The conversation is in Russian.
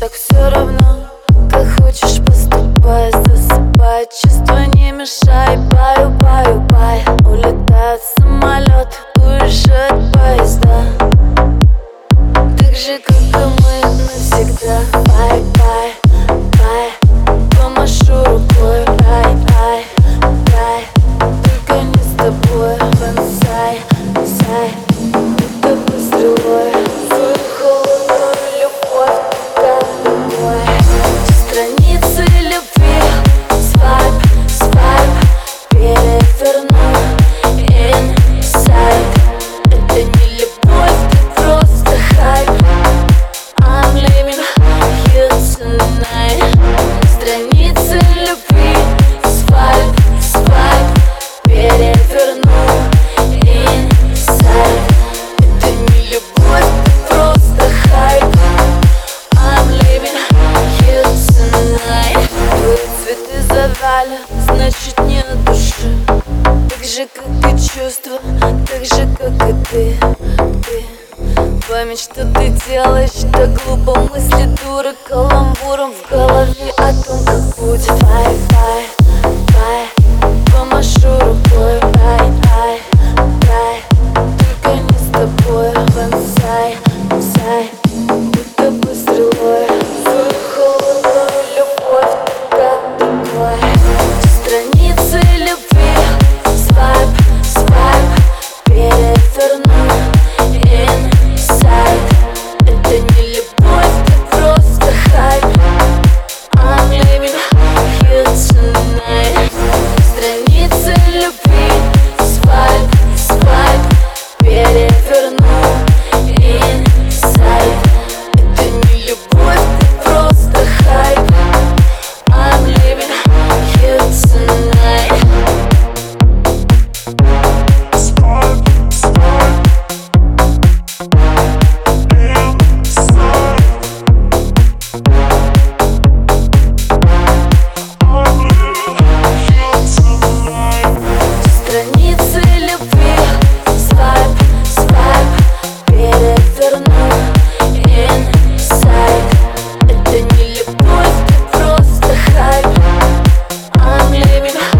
Так все равно. печаль, значит нет души Так же, как и чувства, так же, как и ты, ты. Память, что ты делаешь, так глупо мысли дура Каламбуром в голове, а living.